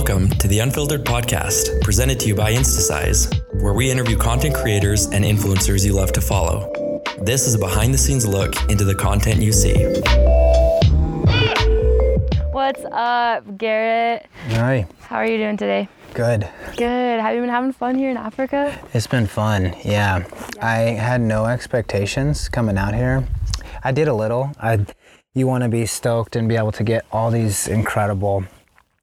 Welcome to the Unfiltered Podcast, presented to you by Instasize, where we interview content creators and influencers you love to follow. This is a behind the scenes look into the content you see. What's up, Garrett? Hi, How are you doing today? good. Good. Have you been having fun here in Africa? It's been fun. Yeah. I had no expectations coming out here. I did a little. I you want to be stoked and be able to get all these incredible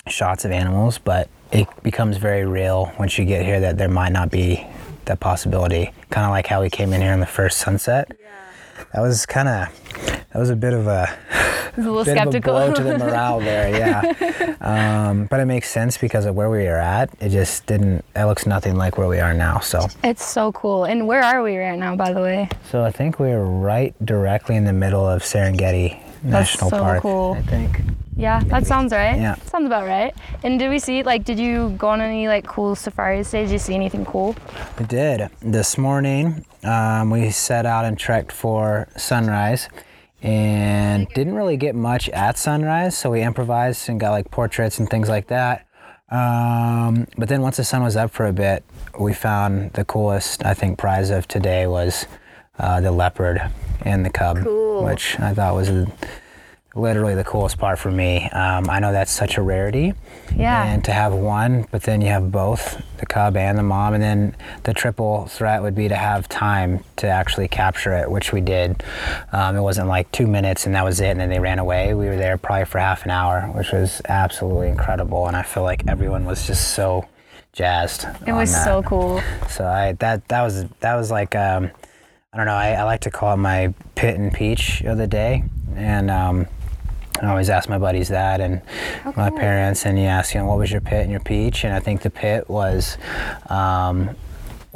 shots of animals, but it becomes very real once you get here that there might not be that possibility. Kind of like how we came in here on the first sunset. Yeah. That was kind of that was a bit of a a little bit skeptical. of a blow to the morale there, yeah. um, but it makes sense because of where we are at. It just didn't. It looks nothing like where we are now. So, it's so cool. And where are we right now, by the way? so I think we're right directly in the middle of Serengeti National so Park. cool. I think. Yeah, that sounds right. Yeah. Sounds about right. And did we see, like, did you go on any, like, cool safaris today? Did you see anything cool? We did. This morning, um, we set out and trekked for sunrise and didn't really get much at sunrise, so we improvised and got like portraits and things like that. Um, but then once the sun was up for a bit, we found the coolest, I think, prize of today was uh, the leopard and the cub, Cool. which I thought was literally the coolest part for me. Um, I know that's such a rarity. Yeah. And to have one, but then you have both the cub and the mom, and then the triple threat would be to have time to actually capture it, which we did. Um, it wasn't like two minutes and that was it, and then they ran away. We were there probably for half an hour, which was absolutely incredible, and I feel like everyone was just so jazzed. It was that. so cool. So I that that was that was like um, I don't know. I, I like to call it my pit and peach of the day, and um, I always ask my buddies that and my parents, and you ask you know what was your pit and your peach, and I think the pit was. Um,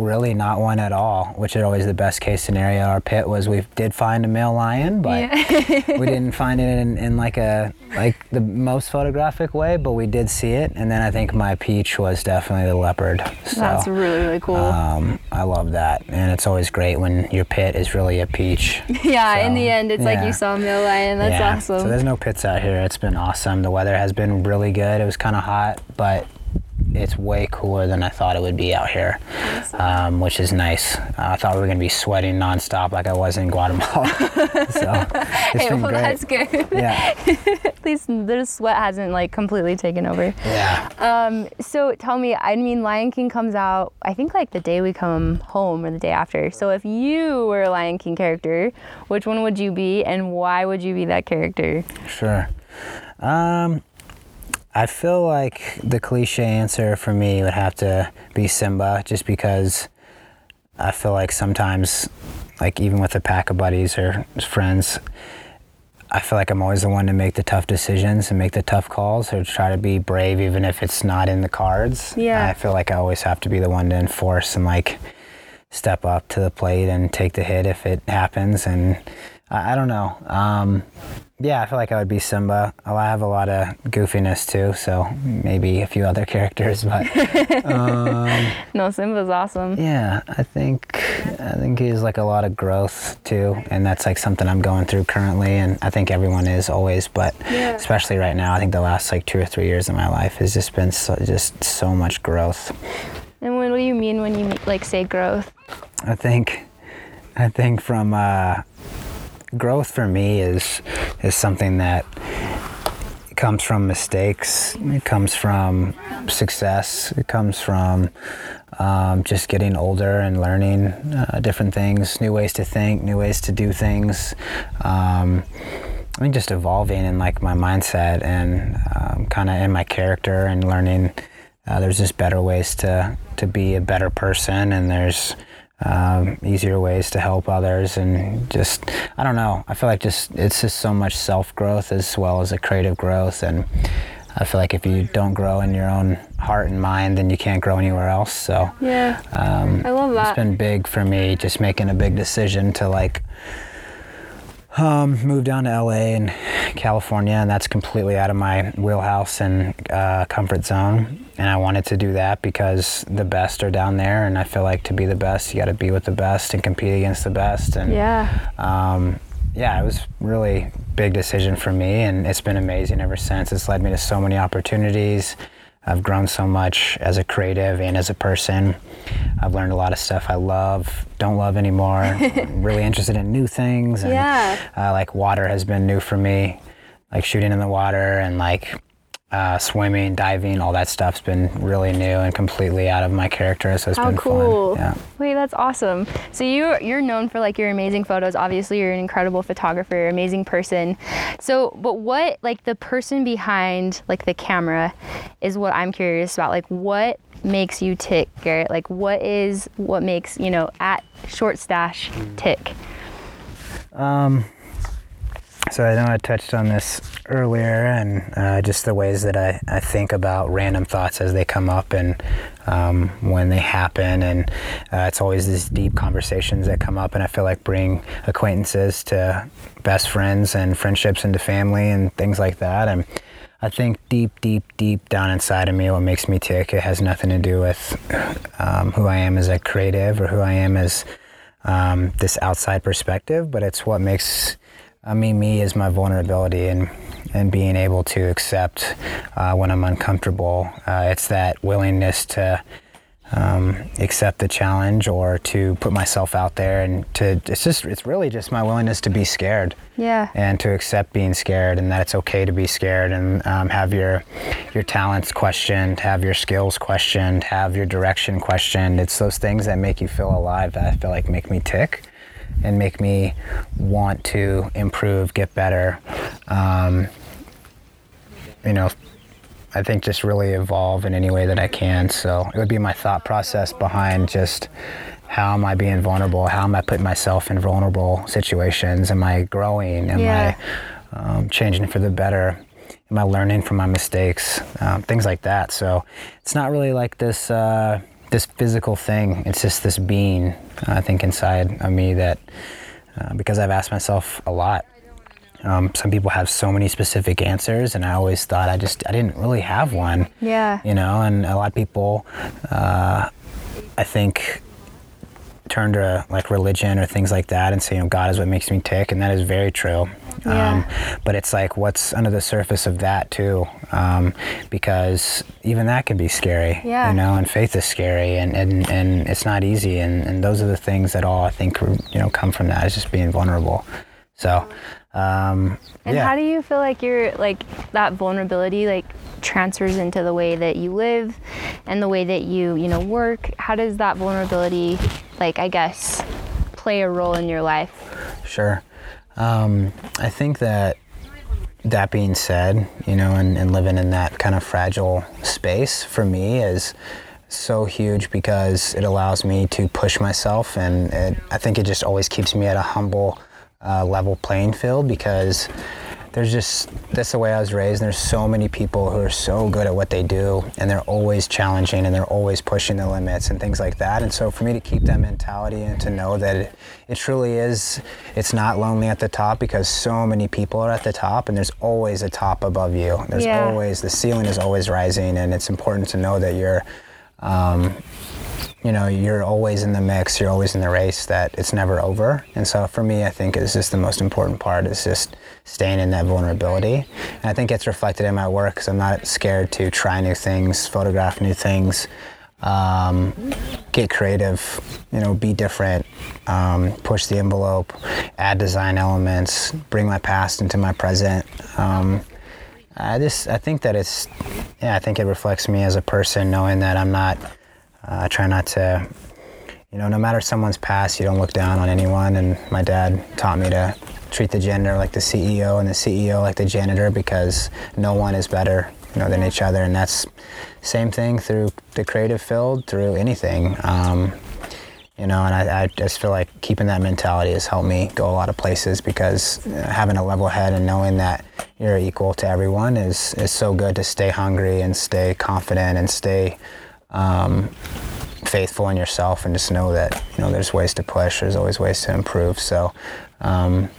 Really, not one at all, which is always the best case scenario. Our pit was we did find a male lion, but we didn't find it in, in like a like the most photographic way, but we did see it. And then I think my peach was definitely the leopard. So, That's really, really cool. um, I love that, and it's always great when your pit is really a peach. yeah, in the end, it's like you saw a male lion. That's yeah. awesome. So there's no pits out here. It's been awesome. The weather has been really good. It was kind of hot, but it's way cooler than I thought it would be out here, um, which is nice. Uh, I thought we were gonna be sweating nonstop like I was in Guatemala. so it's hey, been well, great. that's good. Yeah, At least the sweat hasn't, like, completely taken over. yeah. Um, so tell me, I mean, Lion King comes out, I think like the day we come home or the day after. So if you were a Lion King character, which one would you be and why would you be that character? Sure. Um, I feel like the cliche answer for me would have to be Simba, just because I feel like sometimes, like even with a pack of buddies or friends, I feel like I'm always the one to make the tough decisions and make the tough calls or try to be brave even if it's not in the cards. Yeah. I feel like I always have to be the one to enforce and like step up to the plate and take the hit if it happens. And I, I don't know. Um, yeah, I feel like I would be Simba. I have a lot of goofiness too, so maybe a few other characters, but um, No, Simba's awesome. yeah, I think I think he's like a lot of growth too, and that's like something I'm going through currently, and I think everyone is always, but Yeah. especially right now, I think the last like two or three years of my life has just been so, just so much growth. And what do you mean when you like say growth? I think I think from uh, growth for me is is something that comes from mistakes. It comes from success. It comes from um, just getting older and learning uh, different things, new ways to think, new ways to do things. Um, I mean, just evolving in like my mindset and um, kind of in my character and learning. Uh, there's just better ways to to be a better person, and there's um, easier ways to help others, and just I don't know. I feel like just it's just so much self growth as well as a creative growth, and I feel like if you don't grow in your own heart and mind, then you can't grow anywhere else. So Yeah. um, I love that. It's been big for me, just making a big decision to like um, move down to LA and California, and that's completely out of my wheelhouse and uh, comfort zone. And I wanted to do that because the best are down there, and I feel like to be the best, you got to be with the best and compete against the best. And Yeah. um, yeah, it was really big decision for me, and it's been amazing ever since. It's led me to so many opportunities. I've grown so much as a creative and as a person. I've learned a lot of stuff I love, don't love anymore. I'm really interested in new things. And, Yeah. Uh, like water has been new for me, like shooting in the water and like uh, swimming, diving, all that stuff's been really new and completely out of my character. So it's How been cool. fun. Yeah. Wait, that's awesome. So you you're known for like your amazing photos. Obviously, you're an incredible photographer, You're amazing person. So, but what like the person behind like the camera is what I'm curious about. Like what makes you tick, Garrett? Like what is what makes, you know, at ShortStache tick? So I know I touched on this earlier, and uh, just the ways that I, I think about random thoughts as they come up and um, when they happen, and uh, it's always these deep conversations that come up, and I feel like bring acquaintances to best friends and friendships into family and things like that, and. I think deep, deep, deep down inside of me, what makes me tick, it has nothing to do with um, who I am as a creative or who I am as um, this outside perspective, but it's what makes uh, mean, me is my vulnerability and and being able to accept uh, when I'm uncomfortable. Uh, it's that willingness to um, accept the challenge or to put myself out there and to it's just it's really just my willingness to be scared Yeah. and to accept being scared and that it's okay to be scared and um, have your your talents questioned have your skills questioned have your direction questioned it's those things that make you feel alive that i feel like make me tick and make me want to improve get better um, you know I think just really evolve in any way that I can. So it would be my thought process behind just how am I being vulnerable? How am I putting myself in vulnerable situations? Am I growing? Am Yeah. I um, changing for the better? Am I learning from my mistakes? Um, things like that. So it's not really like this uh, this physical thing. It's just this being I think inside of me that uh, because I've asked myself a lot um, some people have so many specific answers, and I always thought I just I didn't really have one. Yeah. You know, and a lot of people, uh, I think, turn to like religion or things like that and say, you know, God is what makes me tick, and that is very true. Um, but it's like what's under the surface of that too, um, because even that can be scary. Yeah. You know, and faith is scary, and and, and it's not easy, and, and those are the things that all I think you know come from that is just being vulnerable. So. Um, And yeah. how do you feel like your like that vulnerability like transfers into the way that you live and the way that you, you know, work? How does that vulnerability like I guess play a role in your life? Sure. Um, I think that that being said, you know, and, and living in that kind of fragile space for me is so huge because it allows me to push myself, and it, I think it just always keeps me at a humble, uh, level playing field because there's just that's the way I was raised. And there's so many people who are so good at what they do, and they're always challenging and they're always pushing the limits and things like that. And so for me to keep that mentality and to know that it, it truly is, it's not lonely at the top because so many people are at the top, and there's always a top above you. There's Yeah. always the ceiling is always rising, and it's important to know that you're. Um, you know, you're always in the mix, you're always in the race, that it's never over. And so for me, I think it's just the most important part is just staying in that vulnerability. And I think it's reflected in my work because I'm not scared to try new things, photograph new things, um, get creative, you know, be different, um, push the envelope, add design elements, bring my past into my present. Um, I just, I think that it's, yeah, I think it reflects me as a person knowing that I'm not, I try not to, you know, no matter someone's past, you don't look down on anyone. And my dad taught me to treat the janitor like the CEO and the CEO like the janitor because no one is better, you know, than each other. And that's same thing through the creative field, through anything. Um, you know, and I, I just feel like keeping that mentality has helped me go a lot of places because uh, having a level head and knowing that you're equal to everyone is, is so good to stay hungry and stay confident and stay um, faithful in yourself and just know that you know there's ways to push there's always ways to improve so um,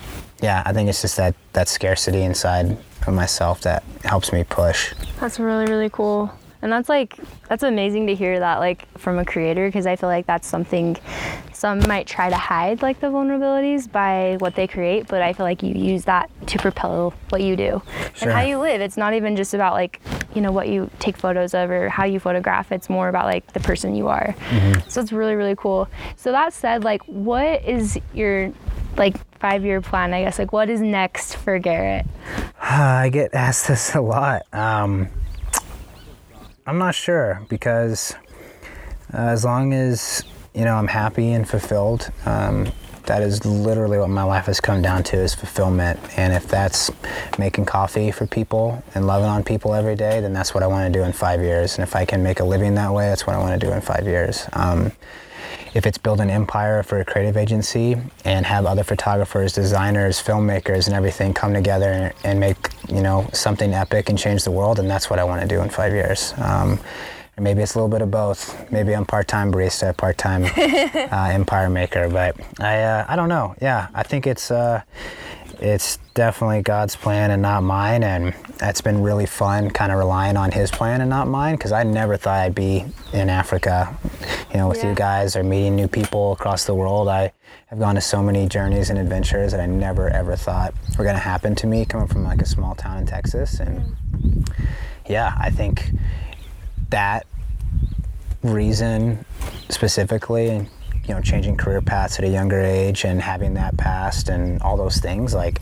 yeah i think it's just that that scarcity inside of myself that helps me push That's really really cool. And that's like that's amazing to hear that like from a creator because I feel like that's something some might try to hide like the vulnerabilities by what they create, but I feel like you use that to propel what you do Sure. and how you live. It's not even just about like you know what you take photos of or how you photograph. It's more about like the person you are. So it's really really cool. So that said, like, what is your like five year plan? I guess like what is next for Garrett? I get asked this a lot. Um, I'm not sure because uh, as long as you know I'm happy and fulfilled, um, that is literally what my life has come down to is fulfillment. And if that's making coffee for people and loving on people every day, then that's what I want to do in five years. And if I can make a living that way, that's what I want to do in five years. Um, if it's build an empire for a creative agency and have other photographers, designers, filmmakers, and everything come together and make you know something epic and change the world, and that's what I want to do in five years. Um, or maybe it's a little bit of both. Maybe I'm part-time barista, part-time uh, empire maker, but I uh, I don't know. Yeah, I think it's. Uh, it's definitely God's plan and not mine. And that's been really fun, kind of relying on His plan and not mine, because I never thought I'd be in Africa, you know, with Yeah. you guys or meeting new people across the world. I have gone to so many journeys and adventures that I never ever thought were going to happen to me coming from like a small town in Texas. And yeah, I think that reason specifically and you know changing career paths at a younger age and having that past and all those things like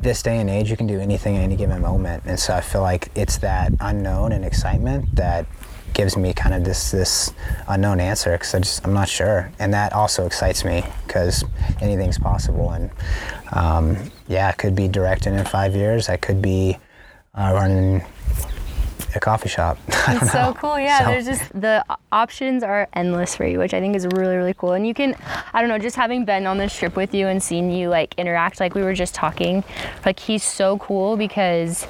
this day and age you can do anything at any given moment. And so i feel like it's that unknown and excitement that gives me kind of this this unknown answer because i just i'm not sure. And that also excites me because anything's possible. And um, yeah i could be directing in five years. I could be uh, running a coffee shop It's so cool. Yeah, So- there's just the options are endless for you, which I think is really really cool. And you can, I don't know, just having been on this trip with you and seeing you like interact, like we were just talking, like he's so cool because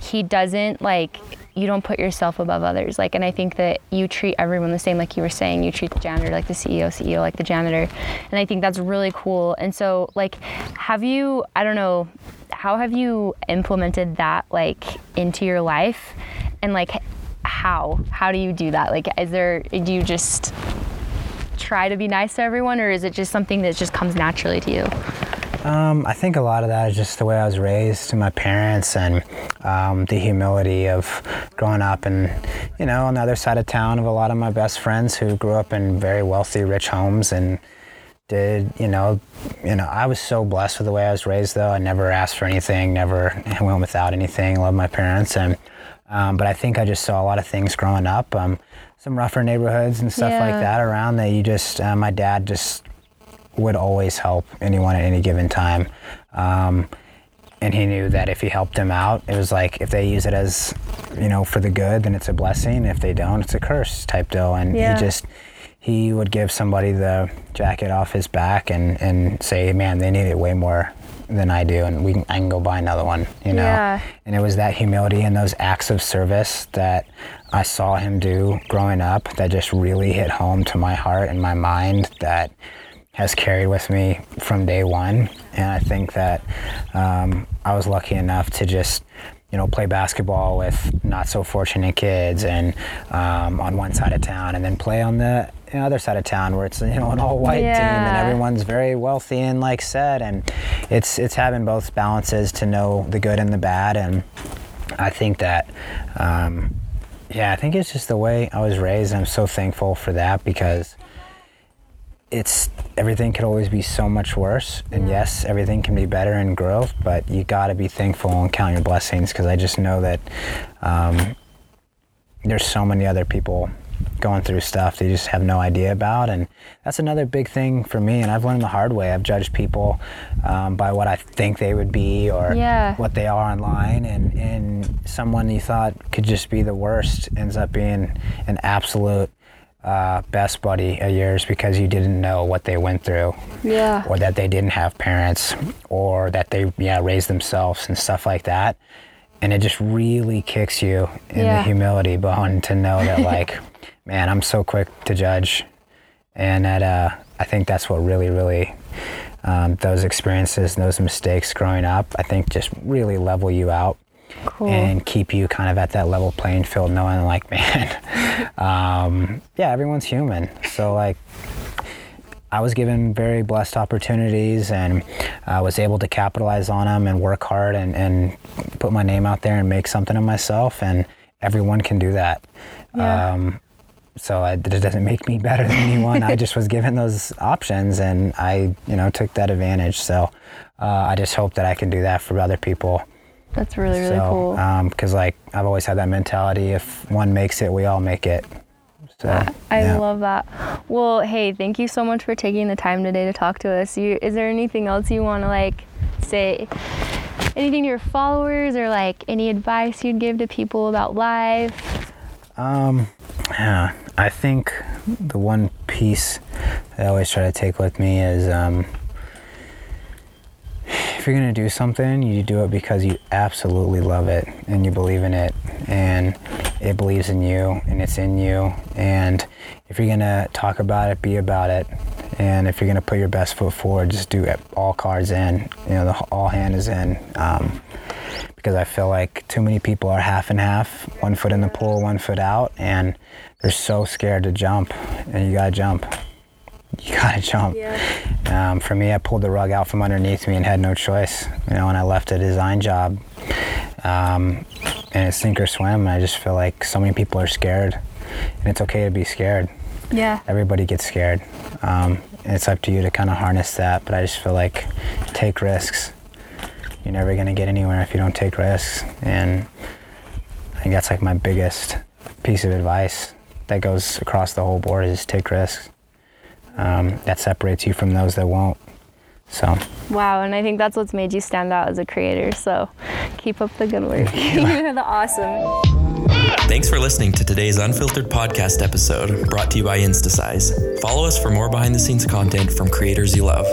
he doesn't like you don't put yourself above others. Like and i think that you treat everyone the same like you were saying. You treat the janitor like the ceo ceo like the janitor. And i think that's really cool. And so like have you i don't know how have you implemented that like into your life? And like how? How do you do that? Like is there do you just try to be nice to everyone or is it just something that just comes naturally to you Um, I think a lot of that is just the way I was raised to my parents and um, the humility of growing up and, you know, on the other side of town of a lot of my best friends who grew up in very wealthy, rich homes and did, you know, you know, I was so blessed with the way I was raised though. I never asked for anything, never went without anything, loved my parents and um, but I think I just saw a lot of things growing up. Um, some rougher neighborhoods and stuff like that around that you just, uh, my dad just would always help anyone at any given time. Um, and he knew that if he helped them out, it was like if they use it as, you know, for the good, then it's a blessing. If they don't, it's a curse type deal. And Yeah. he just, he would give somebody the jacket off his back and, and say, man, they need it way more than I do. And we can, I can go buy another one, you know? Yeah. And it was that humility and those acts of service that I saw him do growing up that just really hit home to my heart and my mind that has carried with me from day one. And I think that um, I was lucky enough to just, you know, play basketball with not so fortunate kids and um, on one side of town and then play on the other side of town where it's, you know, an all white team and everyone's very wealthy and like said. And it's, it's having both balances to know the good and the bad. And I think that, um, yeah, I think it's just the way I was raised. I'm so thankful for that because it's everything could always be so much worse. And yes, everything can be better in growth, but you got to be thankful and count your blessings because I just know that um, there's so many other people going through stuff they just have no idea about and that's another big thing for me and i've learned the hard way i've judged people um, by what i think they would be or Yeah. what they are online and, and someone you thought could just be the worst ends up being an absolute uh, best buddy of yours because you didn't know what they went through. Yeah. Or that they didn't have parents or that they yeah raised themselves and stuff like that. And it just really kicks you in Yeah. the humility bone to know that like man i'm so quick to judge. And that uh, i think that's what really really um, those experiences and those mistakes growing up i think just really level you out cool and keep you kind of at that level playing field knowing like man um, yeah everyone's human so like I was given very blessed opportunities and I was able to capitalize on them and work hard and, and put my name out there and make something of myself. And everyone can do that. Yeah. Um, so I, it doesn't make me better than anyone. I just was given those options and I, you know, took that advantage. So uh, I just hope that I can do that for other people. That's really, really so, cool. Because like I've always had that mentality: if one makes it, we all make it. So I yeah. love that. Well, hey, thank you so much for taking the time today to talk to us. You, is there anything else you want to like say? Anything to your followers or like any advice you'd give to people about life? Um, yeah, I think the one piece that I always try to take with me is um, if you're gonna do something, you do it because you absolutely love it and you believe in it, and it believes in you and it's in you. And if you're gonna talk about it, be about it. And if you're gonna put your best foot forward, just do it all cards in. You know, the all hand is in. Um, because I feel like too many people are half and half, one foot in the pool, one foot out, and they're so scared to jump. And you gotta jump. You gotta jump. Um, for me, I pulled the rug out from underneath me and had no choice. You know, and I left a design job, um, and it's sink or swim. I just feel like so many people are scared, and it's okay to be scared. Yeah. Everybody gets scared. Um, and it's up to you to kind of harness that. But I just feel like take risks. You're never gonna get anywhere if you don't take risks. And I think that's like my biggest piece of advice that goes across the whole board is take risks. Um, that separates you from those that won't. So Wow, and I think that's what's made you stand out as a creator. So keep up the good work. You're the awesome. Thanks for listening to today's Unfiltered podcast episode brought to you by Instasize. Follow us for more behind the scenes content from creators you love.